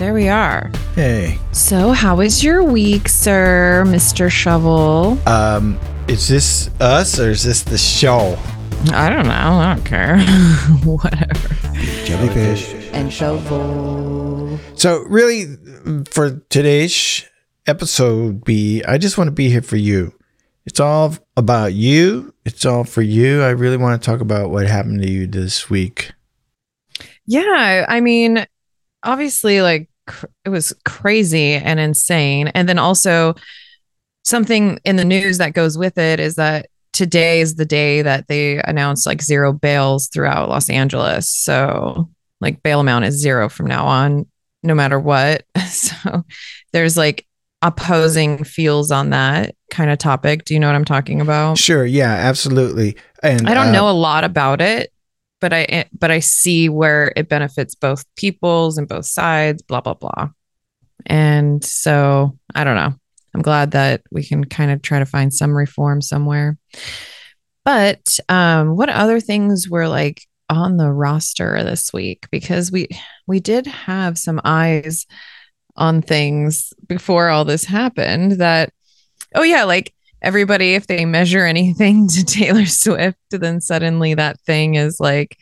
there we are. Hey, So, how was your week, sir, Mr. Shovel? um, is this us or is this the show? I don't know. I don't care. Whatever. Jellyfish. and shovel. So, really, for today's sh- episode, B, I just want to be here for you. It's all about you. It's all for you. I really want to talk about what happened to you this week. Yeah. I mean, obviously, like, cr- it was crazy and insane. And then also, something in the news that goes with it is that today is the day that they announced like zero bails throughout Los Angeles. So, like, bail amount is zero from now on, no matter what. So, there's like opposing feels on that kind of topic. Do you know what I'm talking about? Sure. Yeah, absolutely. And I don't uh, know a lot about it, but I eh, but I see where it benefits both peoples and both sides, blah blah blah. And so I don't know. I'm glad that we can kind of try to find some reform somewhere. But um what other things were like on the roster this week because we we did have some eyes on things before all this happened that oh yeah like everybody if they measure anything to Taylor Swift then suddenly that thing is like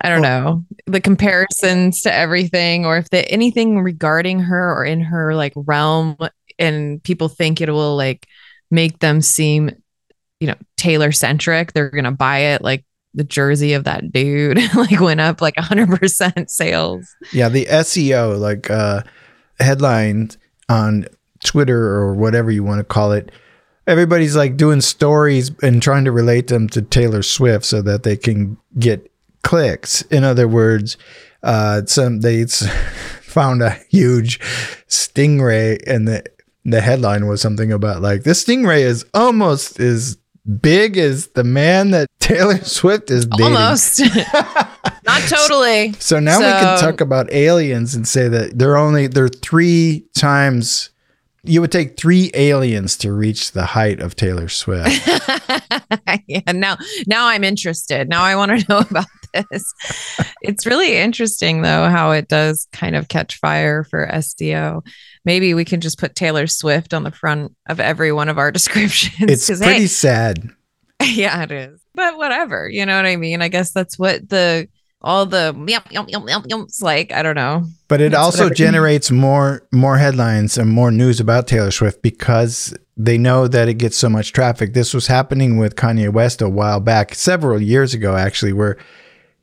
I don't know the comparisons to everything or if the anything regarding her or in her like realm and people think it will like make them seem you know Taylor centric they're going to buy it like the jersey of that dude like went up like 100% sales Yeah, the SEO, like uh, headlines on Twitter or whatever you want to call it. Everybody's like doing stories and trying to relate them to Taylor Swift so that they can get clicks. In other words, uh, some they found a huge stingray, and the the headline was something about like this stingray is almost as big as the man that Taylor Swift is dating. almost not totally So now we can talk about aliens and say that they're only they're three times. You would take three aliens to reach the height of Taylor Swift. yeah, now now I'm interested. Now I want to know about this. It's really interesting though how it does kind of catch fire for SEO. Maybe we can just put Taylor Swift on the front of every one of our descriptions. It's pretty hey, sad. yeah, it is. But whatever, you know what I mean? I guess that's what the all the yum yum yum yum yum's like. I don't know. But it That's also whatever. generates more more headlines and more news about Taylor Swift because they know that it gets so much traffic. This was happening with Kanye West a while back, several years ago actually, where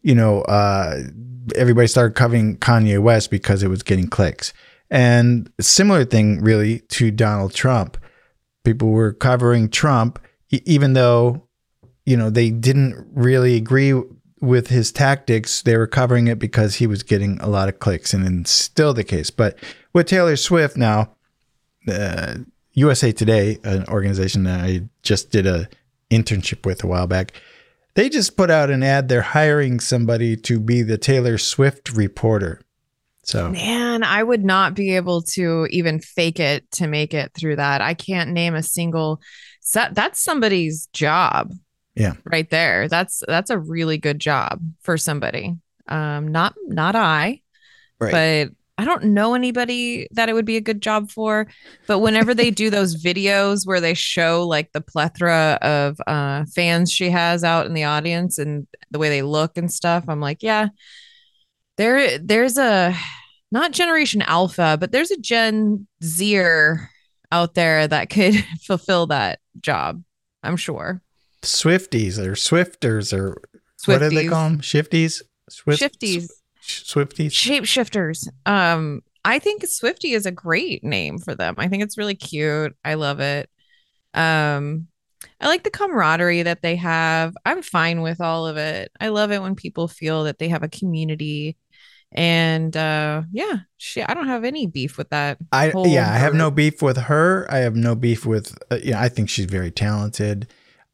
you know uh, everybody started covering Kanye West because it was getting clicks. And similar thing really to Donald Trump. People were covering Trump even though you know they didn't really agree with his tactics, they were covering it because he was getting a lot of clicks, and it's still the case. But with Taylor Swift now, uh, USA Today, an organization that I just did a internship with a while back, they just put out an ad. They're hiring somebody to be the Taylor Swift reporter. So Man, I would not be able to even fake it to make it through that. I can't name a single that's somebody's job. Yeah. Right there. That's that's a really good job for somebody. Um not not I, right, but I don't know anybody that it would be a good job for. But whenever they do those videos where they show like the plethora of uh, fans she has out in the audience and the way they look and stuff, I'm like, yeah, there, there's a not Generation Alpha, but there's a Gen Zer out there that could fulfill that job. I'm sure. Swifties or Swifters or what do they call them? Shifties, Swift, Shifties. Sw- Swifties. shapeshifters um i think swifty is a great name for them i think it's really cute i love it um i like the camaraderie that they have i'm fine with all of it i love it when people feel that they have a community and uh yeah she, i don't have any beef with that I yeah, I have no beef with her. I have no beef with uh, yeah, I think she's very talented.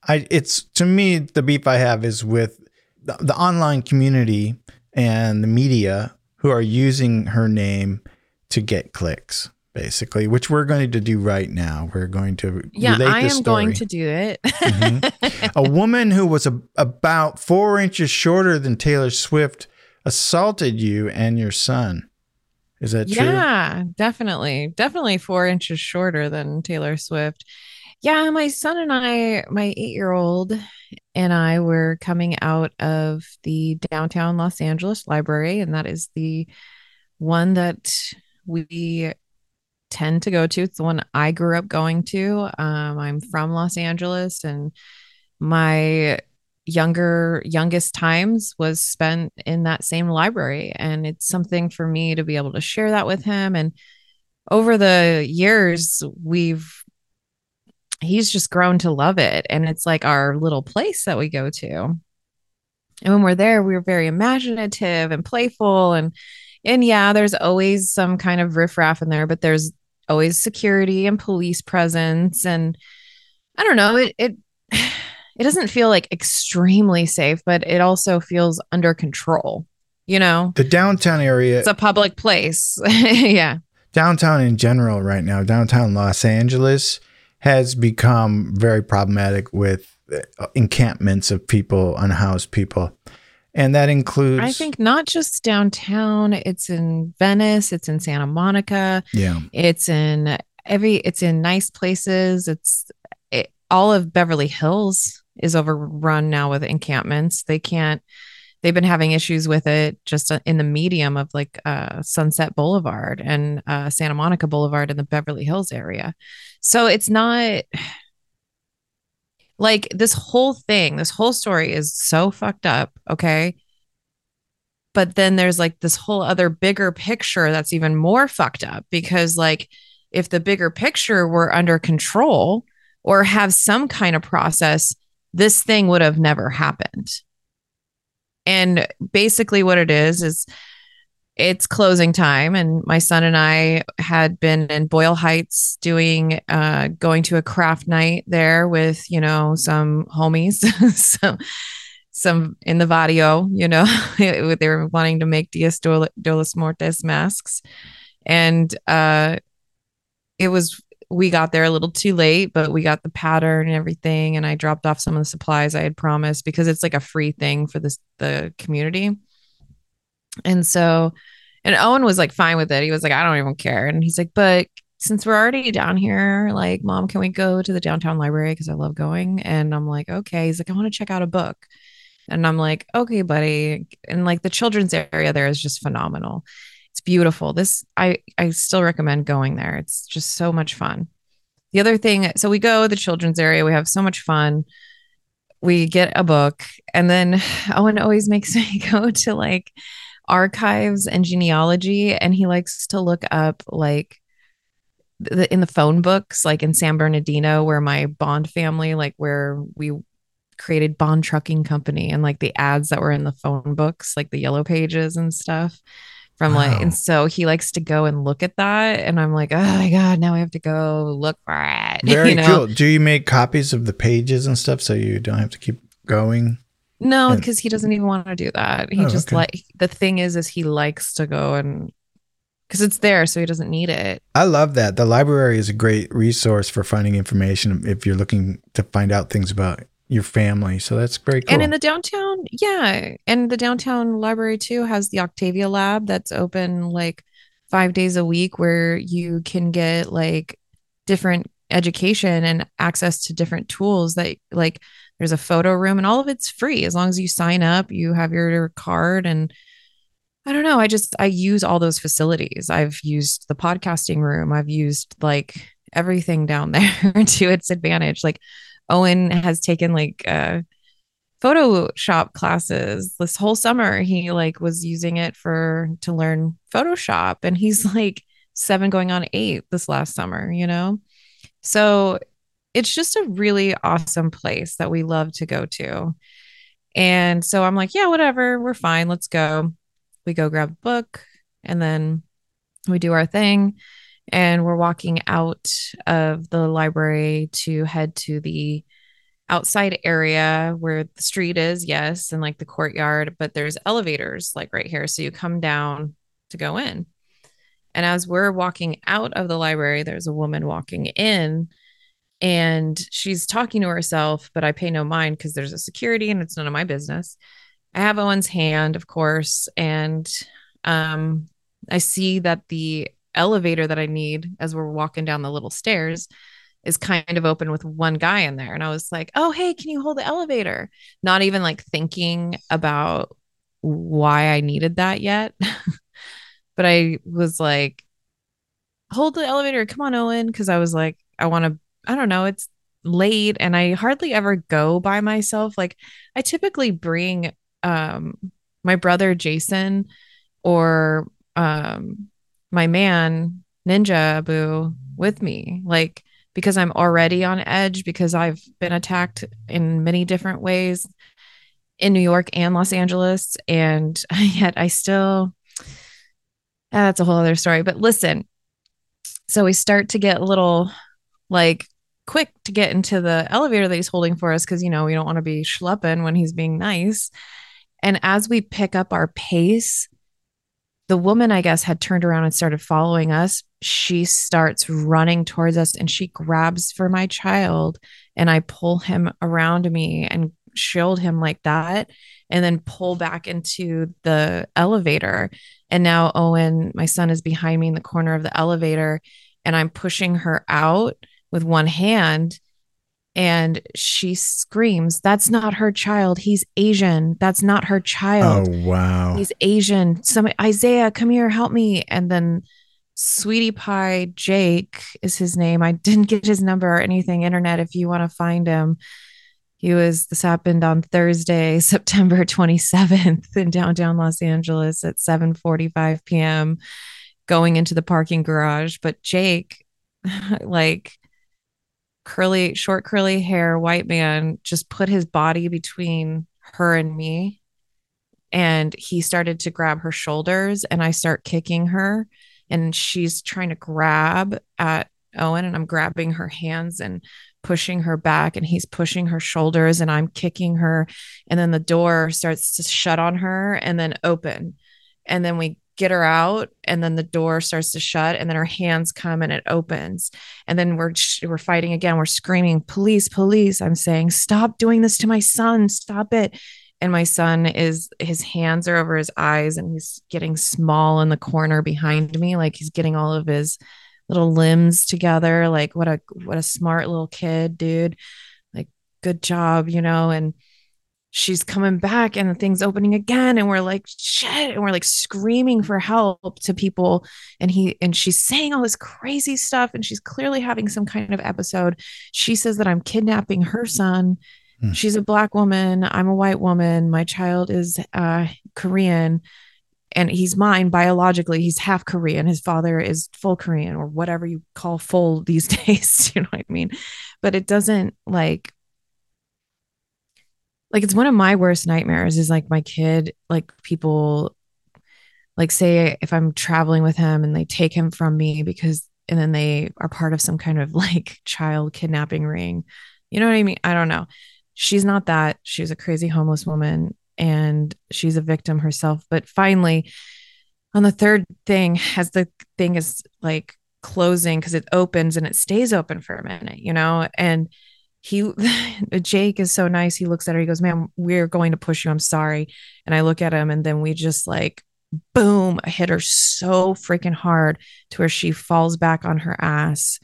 I it's to me the beef I have is with the, the online community and the media who are using her name to get clicks basically, which we're going to do right now. We're going to yeah i am going to do it Mhm. a woman who was a, about four inches shorter than Taylor Swift assaulted you and your son. Is that true? Yeah, definitely. Definitely four inches shorter than Taylor Swift. Yeah, my son and I, my eight year old and I were coming out of the downtown Los Angeles library, and that is the one that we tend to go to. It's the one I grew up going to. Um, I'm from Los Angeles, and my younger youngest times was spent in that same library and it's something for me to be able to share that with him and over the years we've he's just grown to love it and it's like our little place that we go to and when we're there we're very imaginative and playful and and yeah there's always some kind of riffraff in there but there's always security and police presence and i don't know it it it doesn't feel like extremely safe, but it also feels under control. You know, the downtown area. It's a public place. yeah. Downtown in general, right now, downtown Los Angeles has become very problematic with uh, encampments of people, unhoused people. And that includes I think not just downtown, it's in Venice, it's in Santa Monica. Yeah. It's in every it's in nice places. It's it, all of Beverly Hills is overrun now with encampments. They can't they've been having issues with it just uh, in the medium of like uh, Sunset Boulevard and uh, Santa Monica Boulevard in the Beverly Hills area. So it's not like this whole thing, this whole story is so fucked up. Okay. But then there's like this whole other bigger picture that's even more fucked up because, like, if the bigger picture were under control or have some kind of process, this thing would have never happened. And basically, what it is is it's closing time, and my son and I had been in Boyle Heights doing, uh, going to a craft night there with, you know, some homies, some, some in the Vadio, you know, they were wanting to make Dias de los Muertos masks. And uh, it was we got there a little too late, but we got the pattern and everything. And I dropped off some of the supplies I had promised because it's like a free thing for this the community. And so, and Owen was like fine with it. He was like, I don't even care. And he's like, but since we're already down here, like, mom, can we go to the downtown library? Because I love going. And I'm like, okay. He's like, I want to check out a book. And I'm like, okay, buddy. And like the children's area there is just phenomenal. It's beautiful. This I I still recommend going there. It's just so much fun. The other thing, so we go the children's area, we have so much fun. We get a book and then Owen always makes me go to like archives and genealogy and he likes to look up like the, in the phone books like in San Bernardino where my Bond family like where we created Bond Trucking Company and like the ads that were in the phone books like the yellow pages and stuff from wow. like and so he likes to go and look at that and i'm like oh my god now i have to go look for it very you know? cool do you make copies of the pages and stuff so you don't have to keep going no because he doesn't even want to do that he oh, just okay. like the thing is is he likes to go and because it's there so he doesn't need it i love that the library is a great resource for finding information if you're looking to find out things about your family. So that's very cool. And in the downtown, yeah. And the downtown library too has the Octavia lab that's open like five days a week where you can get like different education and access to different tools that like there's a photo room and all of it's free as long as you sign up, you have your card and I don't know. I just I use all those facilities. I've used the podcasting room. I've used like everything down there to its advantage. Like Owen has taken like uh Photoshop classes this whole summer. He like was using it for to learn Photoshop and he's like 7 going on 8 this last summer, you know. So it's just a really awesome place that we love to go to. And so I'm like, yeah, whatever, we're fine. Let's go. We go grab a book and then we do our thing and we're walking out of the library to head to the outside area where the street is yes and like the courtyard but there's elevators like right here so you come down to go in and as we're walking out of the library there's a woman walking in and she's talking to herself but i pay no mind because there's a security and it's none of my business i have owen's hand of course and um I see that the elevator that I need as we're walking down the little stairs is kind of open with one guy in there. And I was like, oh, hey, can you hold the elevator? Not even like thinking about why I needed that yet. but I was like, hold the elevator. Come on, Owen. Cause I was like, I want to, I don't know, it's late and I hardly ever go by myself. Like I typically bring um my brother Jason or um my man Ninja Boo with me. Like because I'm already on edge because I've been attacked in many different ways in New York and Los Angeles. And yet I still, that's a whole other story. But listen, so we start to get a little like quick to get into the elevator that he's holding for us because, you know, we don't want to be schlepping when he's being nice. And as we pick up our pace, the woman, I guess, had turned around and started following us. She starts running towards us and she grabs for my child. And I pull him around me and shield him like that and then pull back into the elevator. And now Owen, my son, is behind me in the corner of the elevator and I'm pushing her out with one hand and she screams, That's not her child. He's Asian. That's not her child. Oh, wow. He's Asian. Some Isaiah, come here, help me. And then Sweetie Pie Jake is his name. I didn't get his number or anything. Internet, if you want to find him. He was, this happened on Thursday, September 27th in downtown Los Angeles at 7 45 p.m., going into the parking garage. But Jake, like, curly, short, curly hair, white man just put his body between her and me. And he started to grab her shoulders, and I start kicking her. And she's trying to grab at Owen, and I'm grabbing her hands and pushing her back, and he's pushing her shoulders, and I'm kicking her. And then the door starts to shut on her and then open. And then we get her out and then the door starts to shut and then her hands come and it opens. And then we're we're fighting again. We're screaming police police. I'm saying stop doing this to my son. Stop it. And my son is his hands are over his eyes and he's getting small in the corner behind me. Like he's getting all of his little limbs together. Like what a what a smart little kid dude. Like good job you know? And she's coming back and the thing's opening again and we're like shit and we're like screaming for help to people. And he and she's saying all this crazy stuff and she's clearly having some kind of episode. She says that i'm kidnapping her son. Hmm. she's a black woman. I'm a white woman. My child is uh, korean and he's mine biologically. He's half korean. His father is full korean or whatever you call full these days. You know what i mean? But it doesn't like like it's one of my worst nightmares is like my kid like people like say if i'm traveling with him and they take him from me because and then they are part of some kind of like child kidnapping ring. You know what i mean? I don't know. She's not that. She's a crazy homeless woman and she's a victim herself. But finally on the third thing as the thing is like closing because it opens and it stays open for a minute you know? And he Jake is so nice. He looks at her. He goes, "Man, we're going to push you. I'm sorry." And I look at him, and then we just like, boom, hit her so freaking hard to where she falls back on her ass,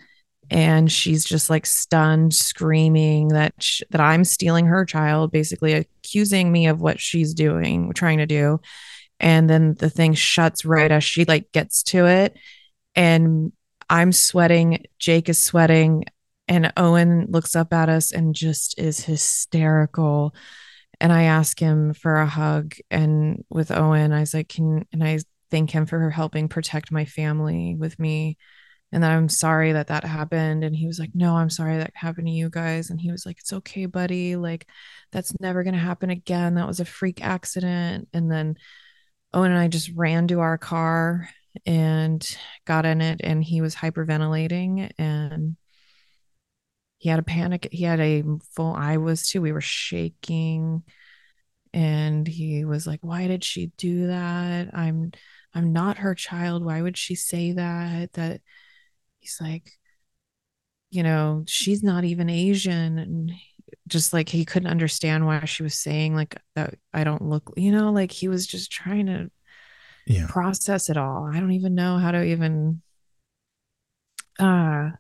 and she's just like stunned, screaming that sh- that I'm stealing her child, basically accusing me of what she's doing, trying to do. And then the thing shuts right as she like gets to it, and I'm sweating. Jake is sweating. And Owen looks up at us and just is hysterical. And I ask him for a hug. And with Owen, I was like, can, and I thank him for helping protect my family with me. And that I'm sorry that that happened. And he was like, no, I'm sorry that happened to you guys. And he was like, it's okay, buddy. Like, that's never going to happen again. That was a freak accident. And then Owen and I just ran to our car and got in it. And he was hyperventilating. And he had a panic he had a full i was too we were shaking. And he was like why did she do that? I'm i'm not her child. Why would she say that? That he's like you know she's not even asian. And just like he couldn't understand why she was saying like that i don't look you know like he was just trying to Yeah. process it all. I don't even know how to even uh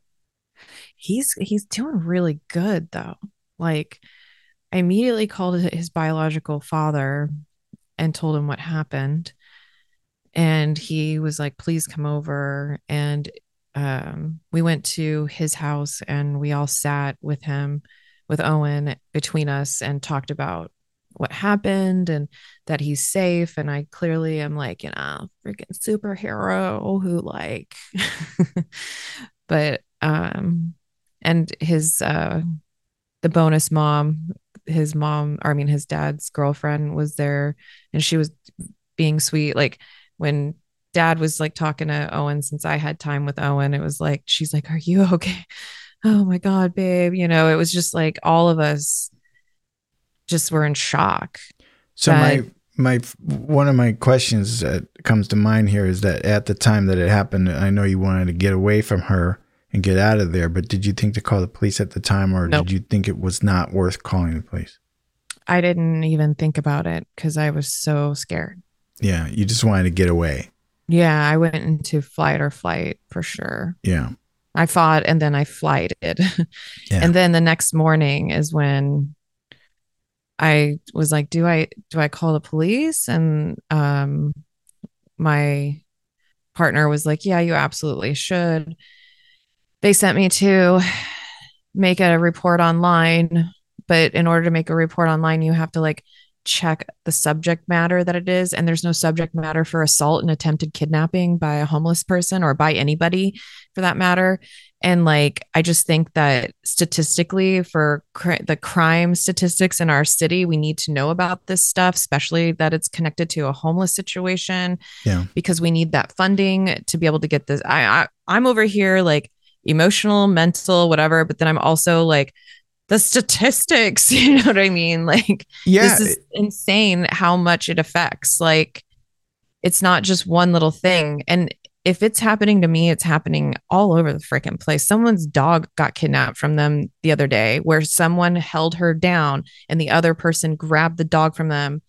he's he's doing really good though. Like I immediately called his biological father and told him what happened. And he was like, please come over. And um, we went to his house and we all sat with him, with Owen between us and talked about what happened and that he's safe. And I clearly am like, you know, freaking superhero who like, but, um, and his, uh, the bonus mom, his mom, or I mean, his dad's girlfriend was there and she was being sweet. Like when dad was like talking to Owen since I had time with Owen, it was like, she's like, Are you okay? Oh my God, babe. You know, it was just like all of us just were in shock. So that- my my one of my questions that comes to mind here is that at the time that it happened, I know you wanted to get away from her and get out of there, but did you think to call the police at the time, or Nope. did you think it was not worth calling the police? I didn't even think about it because I was so scared. Yeah, you just wanted to get away. Yeah, I went into flight or flight for sure. Yeah, I fought and then I flighted. Yeah. And then the next morning is when I was like, do I do I call the police? And um my partner was like, yeah, you absolutely should. They sent me to make a report online, but in order to make a report online, you have to like check the subject matter that it is and there's no subject matter for assault and attempted kidnapping by a homeless person or by anybody for that matter and like i just think that statistically for cr- the crime statistics in our city we need to know about this stuff especially that it's connected to a homeless situation Yeah. because we need that funding to be able to get this i, I i'm over here like emotional mental whatever but then i'm also like the statistics you know what i mean? Like yeah. this is insane how much it affects. Like it's not just one little thing. And if it's happening to me it's happening all over the freaking place. Someone's dog got kidnapped from them the other day where someone held her down and the other person grabbed the dog from them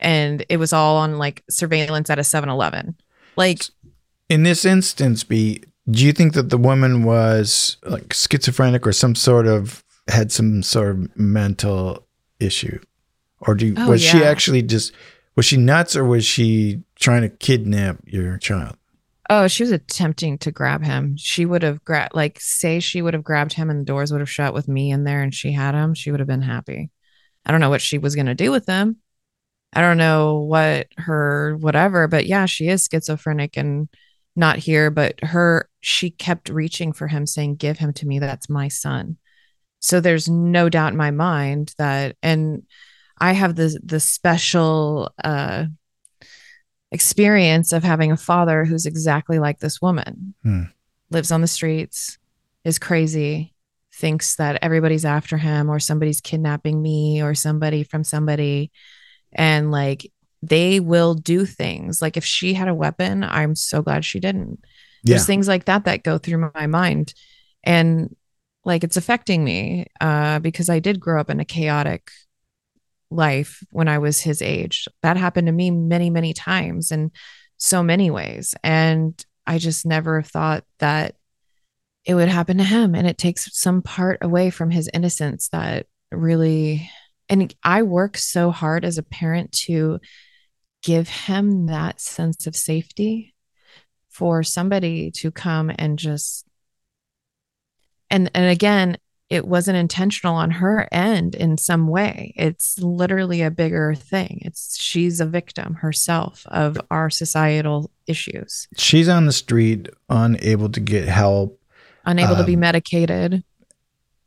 and it was all on like surveillance at a 7-eleven like In this instance, B, do you think that the woman was like schizophrenic or some sort of had some sort of mental issue, or do you, Oh, was she actually just was she nuts or was she trying to kidnap your child? Oh, she was attempting to grab him. She would have grabbed, like, say she would have grabbed him and the doors would have shut with me in there and she had him. She would have been happy. I don't know what she was going to do with him. I don't know what her, whatever, but yeah, she is schizophrenic and not here, but her, she kept reaching for him, saying, Give him to me. That's my son. So there's no doubt in my mind that, and I have the, the special, uh, experience of having a father who's exactly like this woman Hmm. lives on the streets is crazy thinks that everybody's after him or somebody's kidnapping me or somebody from somebody and like they will do things. Like if she had a weapon i'm so glad she didn't. Yeah, there's things like that that go through my mind. And like it's affecting me uh because i did grow up in a chaotic life when i was his age. That happened to me many many times in so many ways. And i just never thought that it would happen to him. And it takes some part away from his innocence that really and i work so hard as a parent to give him that sense of safety for somebody to come and just and and again it wasn't intentional on her end in some way. It's literally a bigger thing. It's she's a victim herself of our societal issues. She's on the street, unable to get help, unable to be Um, medicated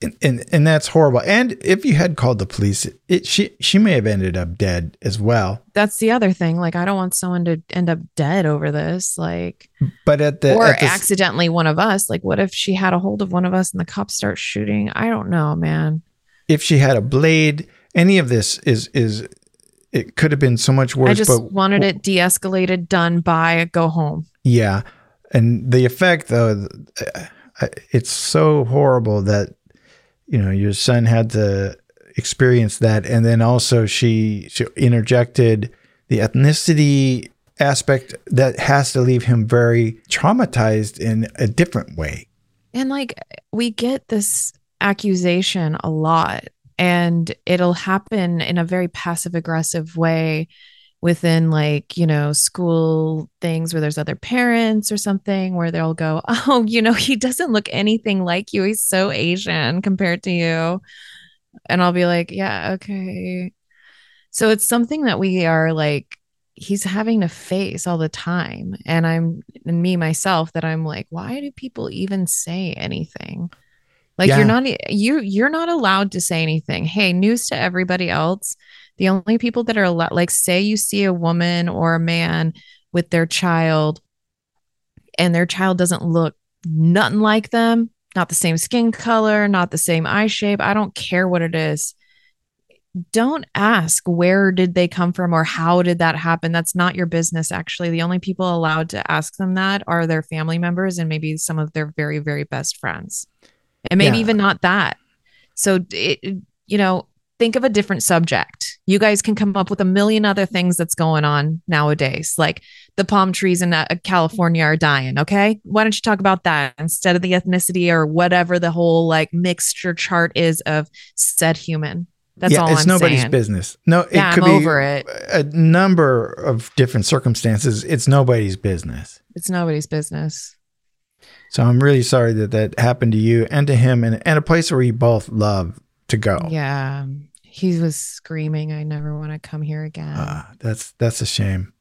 and, and and that's horrible. And if you had called the police, it she she may have ended up dead as well. that's the other thing like i don't want someone to end up dead over this like But at the or at the, accidentally one of us like what if she had a hold of one of us and the cops start shooting i don't know man if she had a blade, any of this is is it could have been so much worse. i just but wanted it de-escalated done by go home Yeah, and the effect though, uh, it's so horrible that you know your son had to experience that, and then also she she interjected the ethnicity aspect that has to leave him very traumatized in a different way. And like we get this accusation a lot and it'll happen in a very passive aggressive way within like you know school things where there's other parents or something where they'll go oh you know he doesn't look anything like you. He's so asian compared to you. And i'll be like yeah okay. So it's something that we are like he's having to face all the time. And i'm and me myself that i'm like why do people even say anything like Yeah. you're not you you're not allowed to say anything. Hey news to everybody else. The only people that are allowed like say you see a woman or a man with their child and their child doesn't look nothing like them not the same skin color not the same eye shape i don't care what it is. Don't ask where did they come from or how did that happen. That's not your business actually. The only people allowed to ask them that are their family members and maybe some of their very very best friends and maybe Yeah. even not that so it, you know think of a different subject you guys can come up with a million other things that's going on nowadays like the palm trees in uh, california are dying okay why don't you talk about that instead of the ethnicity or whatever the whole like mixture chart is of said human that's all it's i'm nobody's saying business. No, it Yeah, could I'm be over it. a number of different circumstances. It's nobody's business. it's nobody's business So I'm really sorry that that happened to you and to him, and, and a place where you both love to go. yeah he was screaming i never want to come here again Ah, that's that's a shame.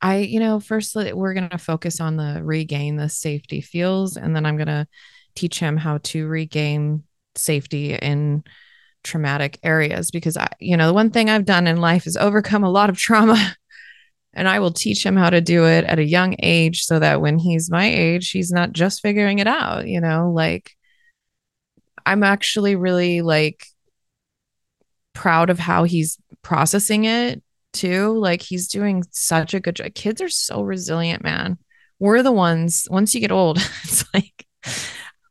I, you know, first we're going to focus on the regain the safety feels, and then I'm going to teach him how to regain safety in traumatic areas because I, you know, the one thing I've done in life is overcome a lot of trauma. And I will teach him how to do it at a young age so that when he's my age, he's not just figuring it out, you know, like I'm actually really like proud of how he's processing it too. Like he's doing such a good job. Kids are so resilient, man. We're the ones, once you get old, it's like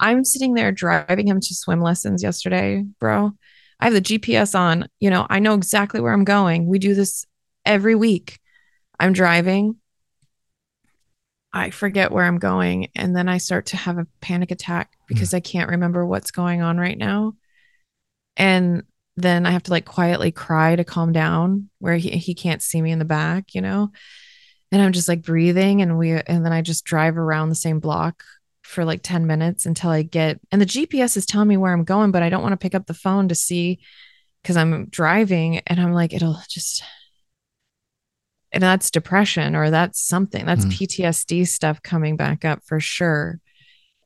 I'm sitting there driving him to swim lessons yesterday, bro. I have the GPS on, you know, I know exactly where I'm going. We do this every week. I'm driving. I forget where I'm going. And then I start to have a panic attack mm-hmm. because I can't remember what's going on right now. And then I have to like quietly cry to calm down where he, he can't see me in the back, you know? And I'm just like breathing and we and then I just drive around the same block for like 10 minutes until I get and the GPS is telling me where I'm going, but I don't want to pick up the phone to see because I'm driving and I'm like, it'll just and that's depression or that's something that's Hmm. PTSD stuff coming back up for sure.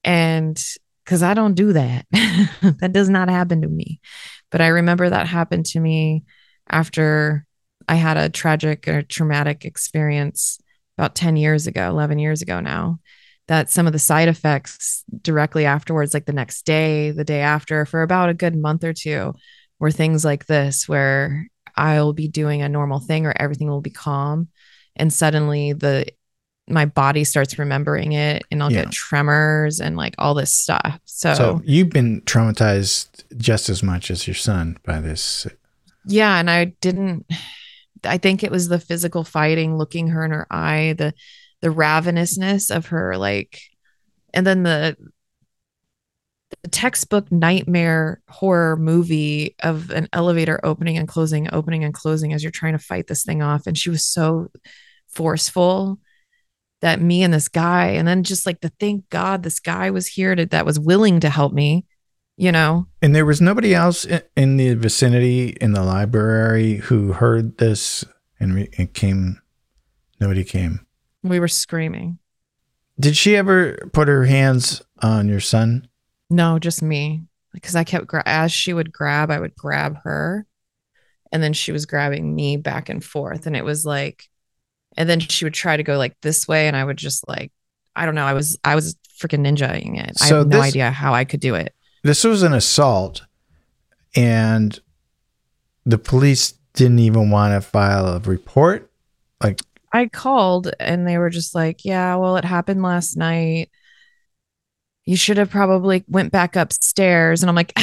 And because I don't do that, that does not happen to me. But I remember that happened to me after I had a tragic or traumatic experience about 10 years ago, 11 years ago now. That some of the side effects directly afterwards, like the next day, the day after, for about a good month or two, were things like this, where I'll be doing a normal thing or everything will be calm. And suddenly the my body starts remembering it and I'll Yeah. get tremors and like all this stuff. So, So you've been traumatized just as much as your son by this. yeah, and I didn't I think it was the physical fighting, looking her in her eye, the the ravenousness of her like and then the the textbook nightmare horror movie of an elevator opening and closing, opening and closing as you're trying to fight this thing off. And she was so forceful that me and this guy, and then just like the thank God this guy was here to, that was willing to help me, you know. And there was nobody else in the vicinity in the library who heard this and, re- and came. Nobody came. We were screaming. Did she ever put her hands on your son? No, just me. Because I kept gra- as she would grab, I would grab her, and then she was grabbing me back and forth, and it was like, and then she would try to go like this way, and I would just like, I don't know, I was I was freaking ninjaing it. I have no this- idea how I could do it. This was an assault, and the police didn't even want to file a report. Like, I called, and they were just like, "Yeah, well, it happened last night. You should have probably went back upstairs." And I'm like,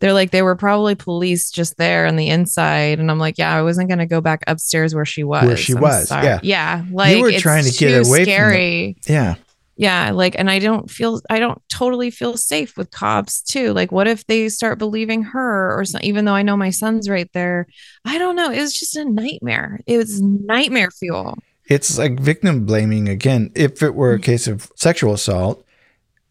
They're like, they were probably police just there on the inside. And I'm like, yeah, I wasn't going to go back upstairs where she was. Where she I'm was, sorry. yeah. Yeah. Like, you were it's trying to get away from the- scary. Yeah. Yeah. Like, and I don't feel, I don't totally feel safe with cops too. Like, what if they start believing her or something, even though I know my son's right there? I don't know. It was just a nightmare. It was nightmare fuel. It's like victim blaming again. If it were a case of sexual assault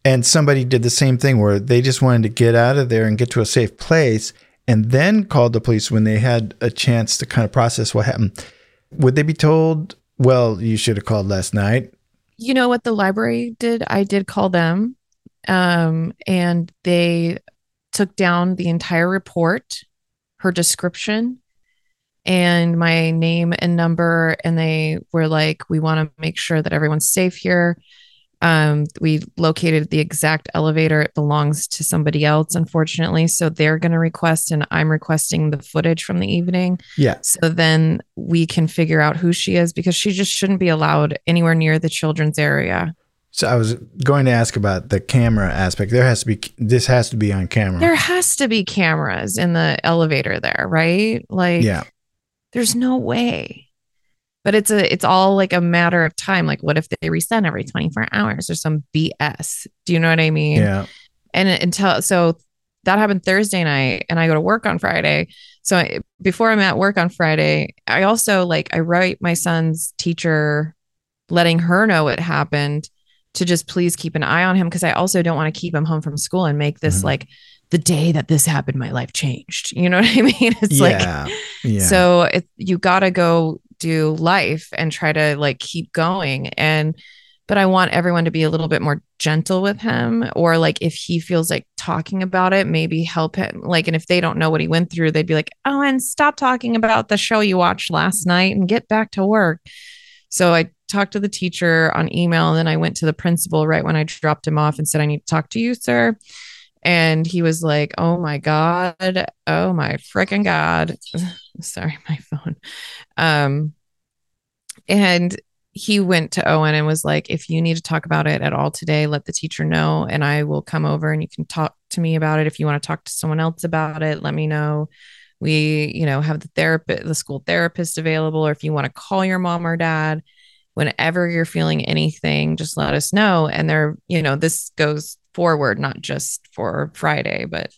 and somebody did the same thing where they just wanted to get out of there and get to a safe place and then called the police when they had a chance to kind of process what happened, would they be told, well, you should have called last night? you know what the library did? I did call them, um, and they took down the entire report, her description, and my name and number. And they were like, "We want to make sure that everyone's safe here." Um, we located the exact elevator. It belongs to somebody else, unfortunately. So they're going to request, and I'm requesting the footage from the evening Yeah. so then we can figure out who she is because she just shouldn't be allowed anywhere near the children's area. So I was going to ask about the camera aspect. There has to be, this has to be on camera. There has to be cameras in the elevator there, right? Like yeah. There's no way. But it's a it's all like a matter of time. Like what if they resend every 24 hours or some BS? Do you know what I mean? Yeah. and until so that happened Thursday night and I go to work on Friday. So I, before I'm at work on Friday, I also like I write my son's teacher letting her know what happened to just please keep an eye on him because I also don't want to keep him home from school and make this Mhm. like the day that this happened my life changed. You know what I mean? It's like yeah. yeah. so it, you got to go do life and try to like keep going. And, but I want everyone to be a little bit more gentle with him or like if he feels like talking about it, maybe help him. Like, and if they don't know what he went through, they'd be like, oh, and stop talking about the show you watched last night and get back to work. So I talked to the teacher on email and then I went to the principal right when I dropped him off and said, I need to talk to you, sir. And he was like, Oh my God. Oh my freaking God. Sorry, my phone. Um, and he went to Owen and was like, If you need to talk about it at all today, let the teacher know and I will come over and you can talk to me about it. If you want to talk to someone else about it, let me know. We, you know, have the therapist, the school therapist available, or if you want to call your mom or dad, whenever you're feeling anything, just let us know. And they're, you know, this goes forward, not just for Friday, but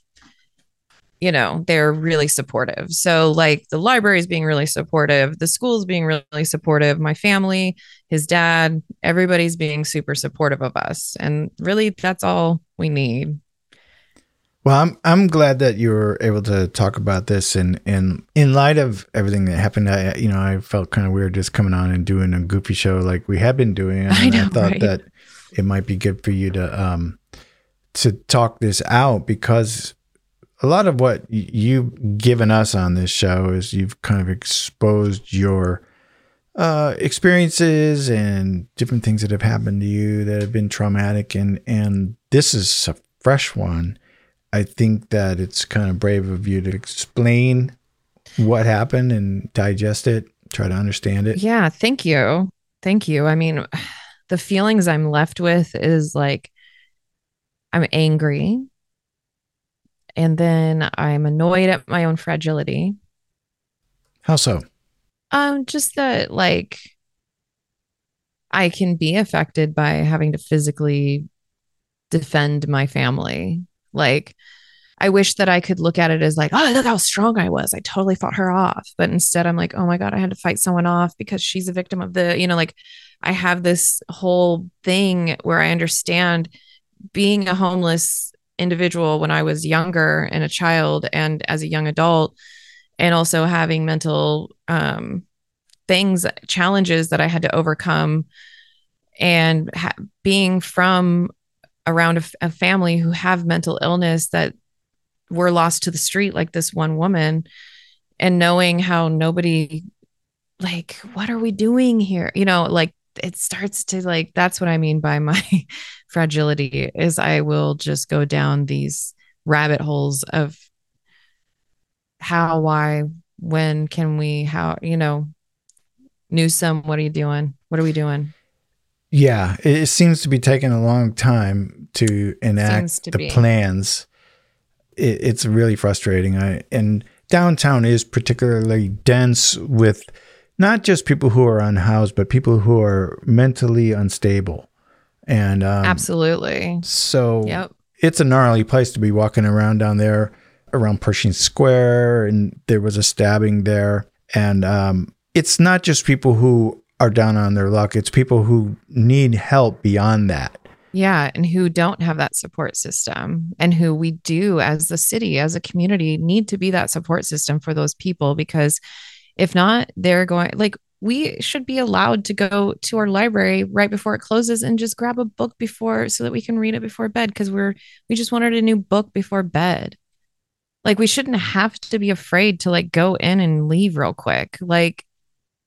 you know, they're really supportive. So like the library is being really supportive, the school's being really supportive, my family, his dad, everybody's being super supportive of us. And really that's all we need. Well, I'm I'm glad that you were able to talk about this, and and in light of everything that happened, I you know I felt kind of weird just coming on and doing a goofy show like we have been doing, and I know, thought right? that it might be good for you to um to talk this out because a lot of what you've given us on this show is you've kind of exposed your uh, experiences and different things that have happened to you that have been traumatic, and and this is a fresh one. I think that it's kind of brave of you to explain what happened and digest it, try to understand it. Yeah, thank you. Thank you. I mean, the feelings I'm left with is like I'm angry. And then I'm annoyed at my own fragility. How so? Um, just that like I can be affected by having to physically defend my family. Like I wish that I could look at it as like, oh, look how strong I was. I totally fought her off. But instead I'm like, oh my God, I had to fight someone off because she's a victim of the, you know, like I have this whole thing where I understand being a homeless individual when I was younger and a child and as a young adult and also having mental um, things, challenges that I had to overcome, and ha- being from around a, f- a family who have mental illness that were lost to the street, like this one woman, and knowing how nobody, like, what are we doing here? You know, like it starts to like that's what I mean by my fragility is I will just go down these rabbit holes of how, why, when can we, how, you know, Newsom, what are you doing? What are we doing? Yeah, it, seems to be taking a long time to enact to the be. plans. it, it's really frustrating. I and downtown is particularly dense with not just people who are unhoused, but people who are mentally unstable. And um, Absolutely. so Yep. it's a gnarly place to be walking around down there around Pershing Square, and there was a stabbing there. And um, it's not just people who are down on their luck; it's people who need help beyond that. Yeah. And who don't have that support system, and who we do as the city, as a community, need to be that support system for those people because if not, they're going like, we should be allowed to go to our library right before it closes and just grab a book before so that we can read it before bed because we're we just wanted a new book before bed. Like we shouldn't have to be afraid to like go in and leave real quick. Like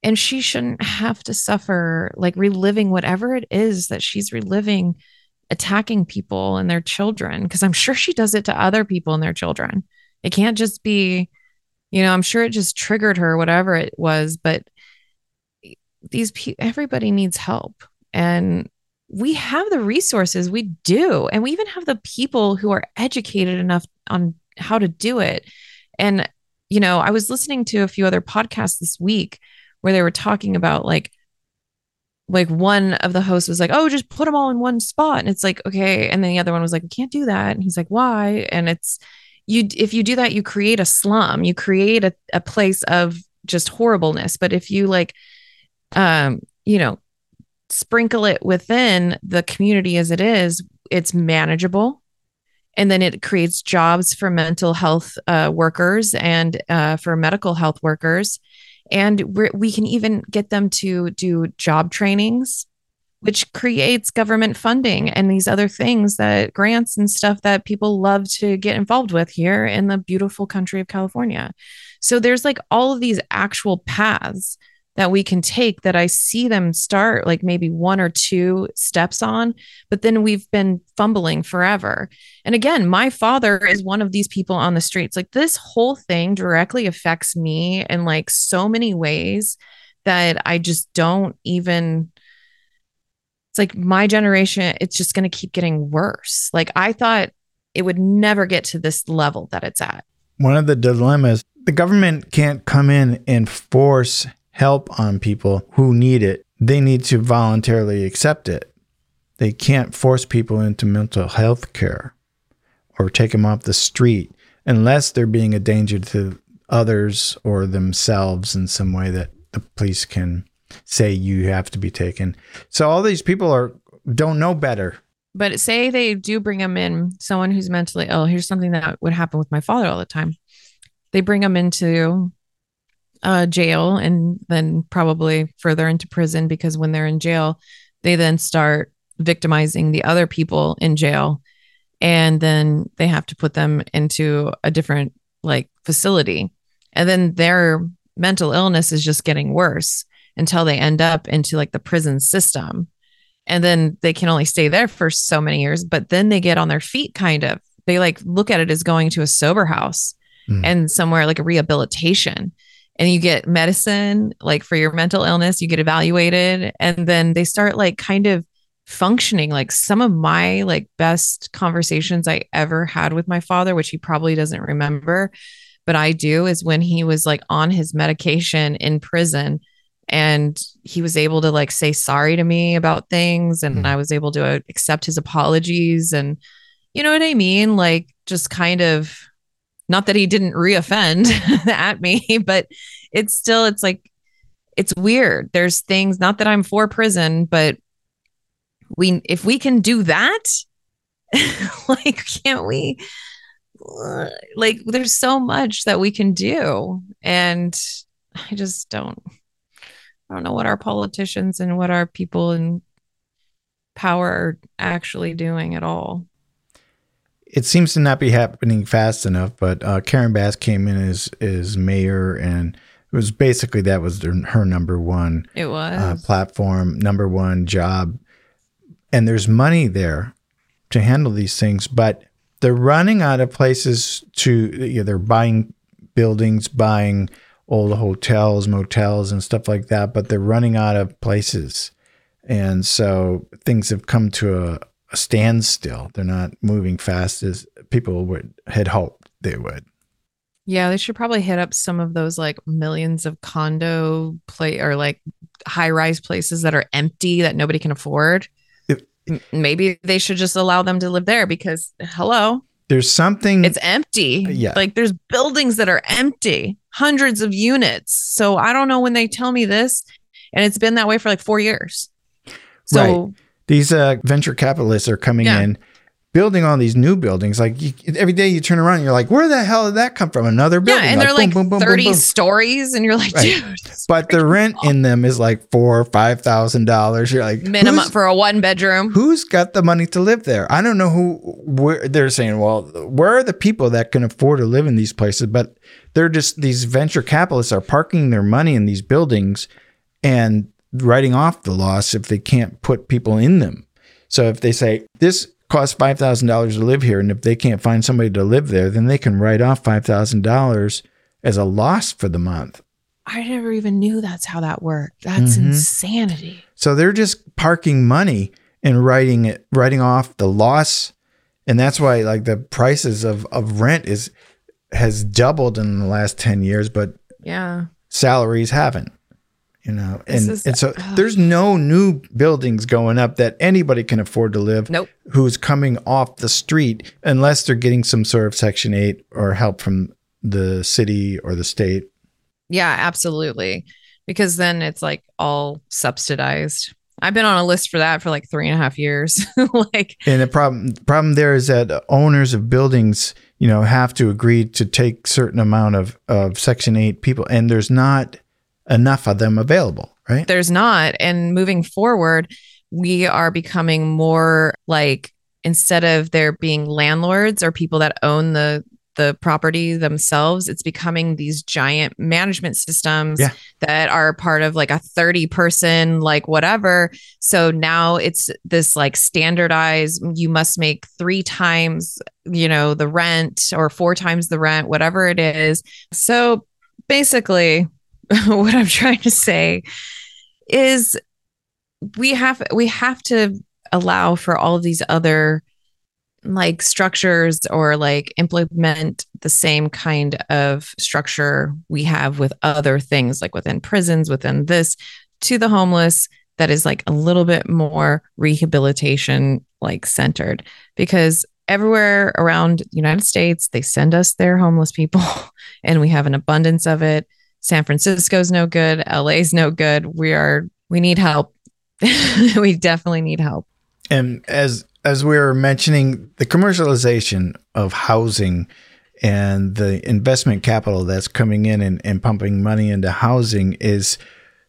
and she shouldn't have to suffer like reliving whatever it is that she's reliving attacking people and their children because I'm sure she does it to other people and their children. It can't just be you know, I'm sure it just triggered her whatever it was, but these people everybody needs help. And we have the resources we do. And we even have the people who are educated enough on how to do it. And you know i was listening to a few other podcasts this week where they were talking about like like one of the hosts was like oh just put them all in one spot. And it's like okay. And then the other one was like we can't do that. And he's like why? And it's you if you do that you create a slum. You create a, a place of just horribleness. But if you like um you know sprinkle it within the community as it is it's manageable. And then it creates jobs for mental health uh, workers and uh, for medical health workers. And we can even get them to do job trainings which creates government funding and these other things that grants and stuff that people love to get involved with here in the beautiful country of California. So there's like all of these actual paths that we can take that I see them start like maybe one or two steps on, but then we've been fumbling forever. And again, my father is one of these people on the streets. Like this whole thing directly affects me in like so many ways that I just don't even it's like my generation it's just going to keep getting worse like i thought it would never get to this level that it's at One of the dilemmas the government can't come in and force help on people who need it. They need to voluntarily accept it. They can't force people into mental health care or take them off the street unless they're being a danger to others or themselves in some way that the police can say you have to be taken. So all these people are don't know better. but say they do bring them in someone who's mentally ill. Here's something that would happen with my father all the time. They bring them into uh, jail and then probably further into prison because when they're in jail they then start victimizing the other people in jail. And then they have to put them into a different like facility. And then their mental illness is just getting worse until they end up into like the prison system. And then they can only stay there for so many years but then they get on their feet kind of. They like look at it as going to a sober house Mm. and somewhere like a rehabilitation. And you get medicine like for your mental illness you get evaluated and then they start like kind of functioning. Like some of my like best conversations i ever had with my father which he probably doesn't remember but i do is when he was like on his medication in prison and he was able to like say sorry to me about things and Mhm. i was able to uh, accept his apologies and you know what i mean? Like just kind of not that he didn't reoffend at me but it's still it's like it's weird. There's things not that i'm for prison but we if we can do that like can't we? Like there's so much that we can do and i just don't i don't know what our politicians and what our people in power are actually doing at all It seems to not be happening fast enough, but uh, Karen Bass came in as as mayor, and it was basically that was their, her number one it was uh, platform, number one job, and there's money there to handle these things, but they're running out of places to. You know, they're buying buildings, buying old hotels, motels, and stuff like that, but they're running out of places, and so things have come to a, a standstill. They're not moving fast as people would had hoped they would. Yeah, they should probably hit up some of those like millions of condo play or like high rise places that are empty that nobody can afford. Maybe they should just allow them to live there because hello, There's something it's empty. Yeah. Like there's buildings that are empty, hundreds of units. So I don't know when they tell me this, and it's been that way for like four years. So these uh, venture capitalists are coming Yeah. in, building all these new buildings. Like you, every day you turn around, you're like, where the hell did that come from? Another building. yeah, and they're boom, like boom, boom, boom, 30 boom. stories, and you're like, dude, But the rent in them is like four or five thousand dollars. You're like minimum for a one bedroom. Who's got the money to live there? I don't know who. Where they're saying, well, where are the people that can afford to live in these places? But they're just these venture capitalists are parking their money in these buildings and writing off the loss if they can't put people in them. So if they say this costs five thousand dollars to live here, and if they can't find somebody to live there, then they can write off five thousand dollars as a loss for the month. I never even knew that's how that worked. That's Mhm. insanity. So they're just parking money and writing it, writing off the loss, and that's why like the prices of of rent is has doubled in the last ten years, but Yeah. salaries haven't. You know, and is- and so ugh. there's no new buildings going up that anybody can afford to live. Nope. Who's coming off the street unless they're getting some sort of Section Eight or help from the city or the state. Yeah, absolutely. Because then it's like all subsidized. I've been on a list for that for like three and a half years. like, And the problem problem there is that owners of buildings, you know, have to agree to take certain amount of, of Section Eight people, and there's not enough of them available, right? there's not. And moving forward, we are becoming more like instead of there being landlords or people that own the the property themselves, it's becoming these giant management systems Yeah. that are part of like a 30 person, like whatever. So now it's this like standardized, you must make three times, you know, the rent or four times the rent, whatever it is. So basically, what I'm trying to say is we have we have to allow for all of these other like structures or like implement the same kind of structure we have with other things like within prisons within this to the homeless that is like a little bit more rehabilitation like centered. Because everywhere around the United States they send us their homeless people and we have an abundance of it San Francisco's no good. LA's no good. We are we need help. We definitely need help. And as as we were mentioning, the commercialization of housing and the investment capital that's coming in and, and pumping money into housing is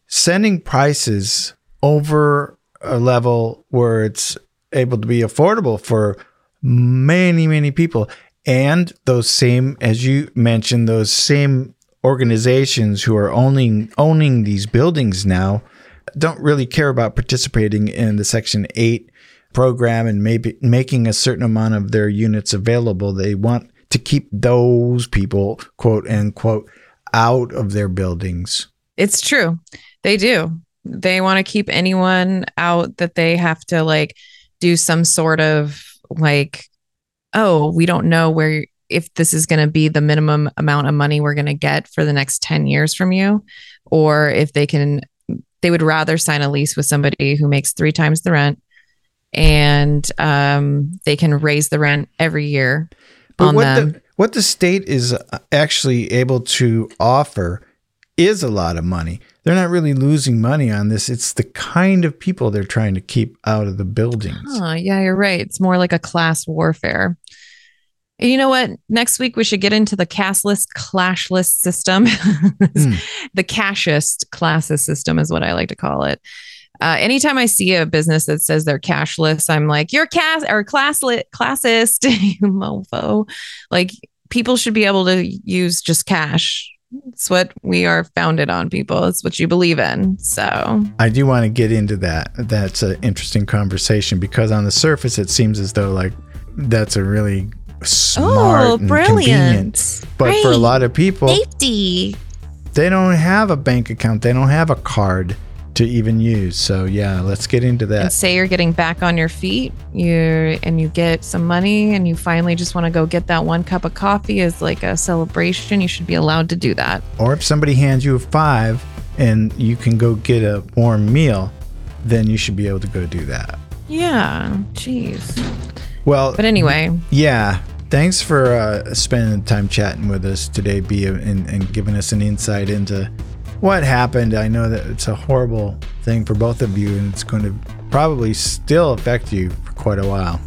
sending prices over a level where it's able to be affordable for many, many people. And those same, as you mentioned, those same organizations who are owning owning these buildings now don't really care about participating in the Section 8 program and maybe making a certain amount of their units available. They want to keep those people, quote unquote, out of their buildings. It's true. They do. They want to keep anyone out that they have to like do some sort of like, oh, we don't know where if this is going to be the minimum amount of money we're going to get for the next 10 years from you or if they can they would rather sign a lease with somebody who makes three times the rent and um, they can raise the rent every year But on what them. the what the state is actually able to offer is a lot of money. They're not really losing money on this. It's the kind of people they're trying to keep out of the buildings. Oh, yeah, you're right. It's more like a class warfare. And you know what? Next week we should get into the cashless, clashless system. The cashist classes system is what I like to call it. Uh, anytime I see a business that says they're cashless, I'm like, you're cash or classlit, classist, you mofo. Like people should be able to use just cash. It's what we are founded on, people. It's what you believe in. So I do want to get into that. That's an interesting conversation because on the surface it seems as though like that's a really smart oh, and brilliant. convenient. But for a lot of people, Safety. they don't have a bank account. They don't have a card. to even use. So yeah, let's get into that. and say you're getting back on your feet you and you get some money and you finally just want to go get that one cup of coffee as like a celebration you should be allowed to do that Or if somebody hands you a five and you can go get a warm meal, then you should be able to go do that. yeah jeez Well, but anyway yeah. Thanks for uh, spending time chatting with us today, Bia, and, and giving us an insight into what happened. I know that it's a horrible thing for both of you, and it's going to probably still affect you for quite a while.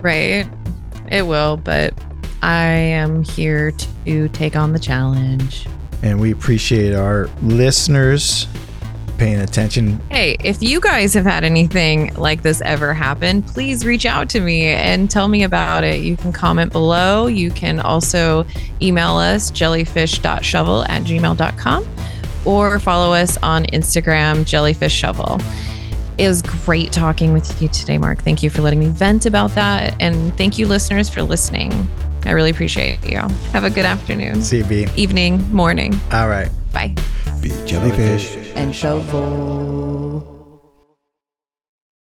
right it will but i am here to take on the challenge And we appreciate our listeners paying attention. Hey, if you guys have had anything like this ever happen, please reach out to me and tell me about it. You can comment below. You can also email us jellyfish.shovel at gmail.com or follow us on Instagram, jellyfish shovel. It was great talking with you today, Mark. Thank you for letting me vent about that. And thank you, listeners, for listening. I really appreciate you. Have a good afternoon, see CB. evening, morning. All right. Bye. Bee jellyfish. and shovel.